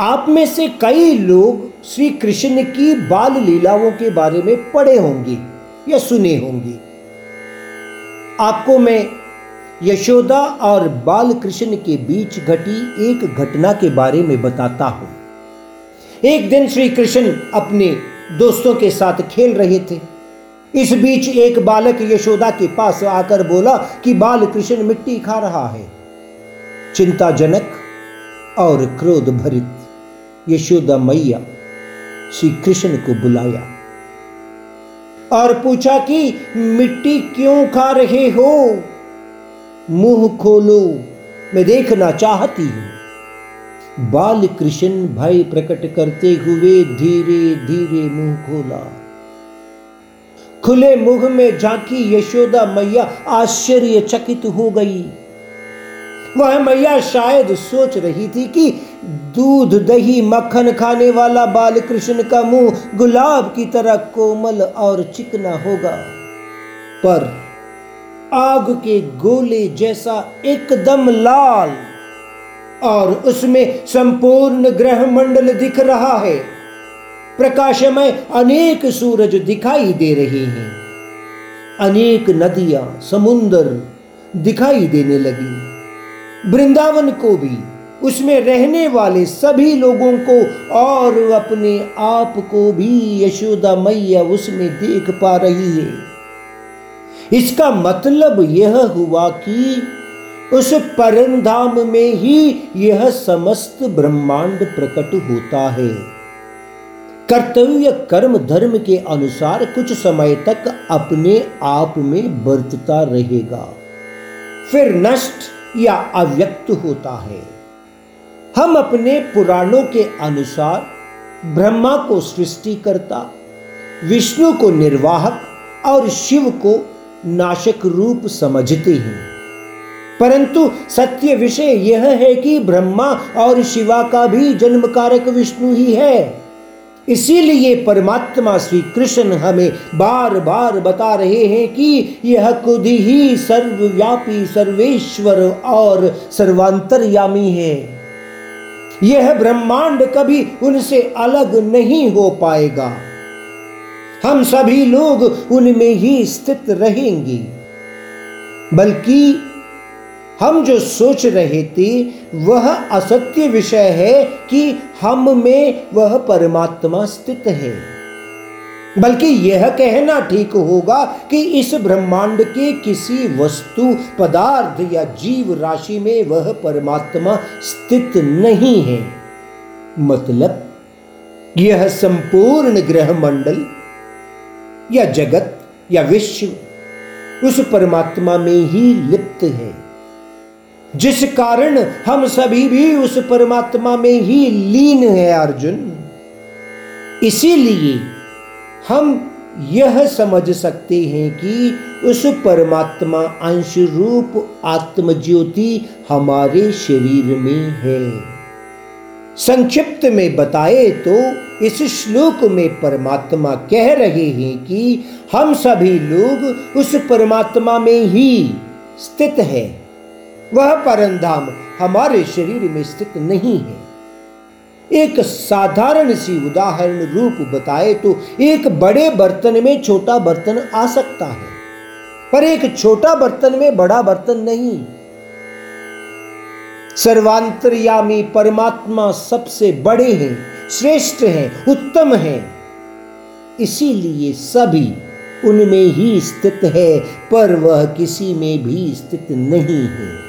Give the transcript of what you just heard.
आप में से कई लोग श्री कृष्ण की बाल लीलाओं के बारे में पढ़े होंगे या सुने होंगे। आपको मैं यशोदा और बाल कृष्ण के बीच घटी एक घटना के बारे में बताता हूँ। एक दिन श्री कृष्ण अपने दोस्तों के साथ खेल रहे थे। इस बीच एक बालक यशोदा के पास आकर बोला कि बाल कृष्ण मिट्टी खा रहा है। चिंताजनक और क्रोध भरित। यशोदा मैया श्री कृष्ण को बुलाया और पूछा कि, मिट्टी क्यों खा रहे हो? मुँह खोलो, मैं देखना चाहती हूँ। बाल कृष्ण भय प्रकट करते हुए धीरे धीरे मुँह खोला। खुले मुँह में झांकी यशोदा मैया आश्चर्यचकित हो गई। वह मैया शायद सोच रही थी कि दूध, दही, मक्खन खाने वाला बाल कृष्ण का मुँह गुलाब की तरह कोमल और चिकना होगा। पर आग के गोले जैसा एकदम लाल और उसमें संपूर्ण ग्रह मंडल दिख रहा है। प्रकाशमय अनेक सूरज दिखाई दे रहे हैं। अनेक नदियाँ समुन्दर दिखाई देने लगी। वृंदावन को भी, उसमें रहने वाले सभी लोगों को और अपने आप को भी यशोदा मैया उसमें देख पा रही है। इसका मतलब यह हुआ कि उस परम धाम में ही यह समस्त ब्रह्मांड प्रकट होता है। कर्तव्य कर्म धर्म के अनुसार कुछ समय तक अपने आप में बरतता रहेगा। फिर नष्ट या अव्यक्त होता है। हम अपने पुराणों के अनुसार ब्रह्मा को सृष्टि करता, विष्णु को निर्वाहक और शिव को नाशक रूप समझते हैं। परंतु सत्य विषय यह है कि ब्रह्मा और शिवा का भी जन्म कारक विष्णु ही है। इसीलिए परमात्मा श्री कृष्ण हमें बार बार बता रहे हैं कि यह खुद ही सर्वव्यापी, सर्वेश्वर और सर्वांतरयामी है। यह ब्रह्मांड कभी उनसे अलग नहीं हो पाएगा। हम सभी लोग उनमें ही स्थित रहेंगे। बल्कि हम जो सोच रहे थे, वह असत्य विषय है कि हम में वह परमात्मा स्थित है। बल्कि यह कहना ठीक होगा कि इस ब्रह्मांड के किसी वस्तु, पदार्थ या जीव राशि में वह परमात्मा स्थित नहीं है। मतलब यह संपूर्ण ग्रह मंडल या जगत या विश्व उस परमात्मा में ही लिप्त है। जिस कारण हम सभी भी उस परमात्मा में ही लीन है, अर्जुन। इसीलिए हम यह समझ सकते हैं कि उस परमात्मा अंश रूप आत्मज्योति हमारे शरीर में है। संक्षिप्त में बताए तो इस श्लोक में परमात्मा कह रहे हैं कि हम सभी लोग उस परमात्मा में ही स्थित है। वह परंधाम हमारे शरीर में स्थित नहीं है। एक साधारण सी उदाहरण रूप बताए तो एक बड़े बर्तन में छोटा बर्तन आ सकता है, पर एक छोटा बर्तन में बड़ा बर्तन नहीं। सर्वांतरयामी परमात्मा सबसे बड़े हैं, श्रेष्ठ हैं, उत्तम हैं। इसीलिए सभी उनमें ही स्थित है, पर वह किसी में भी स्थित नहीं है।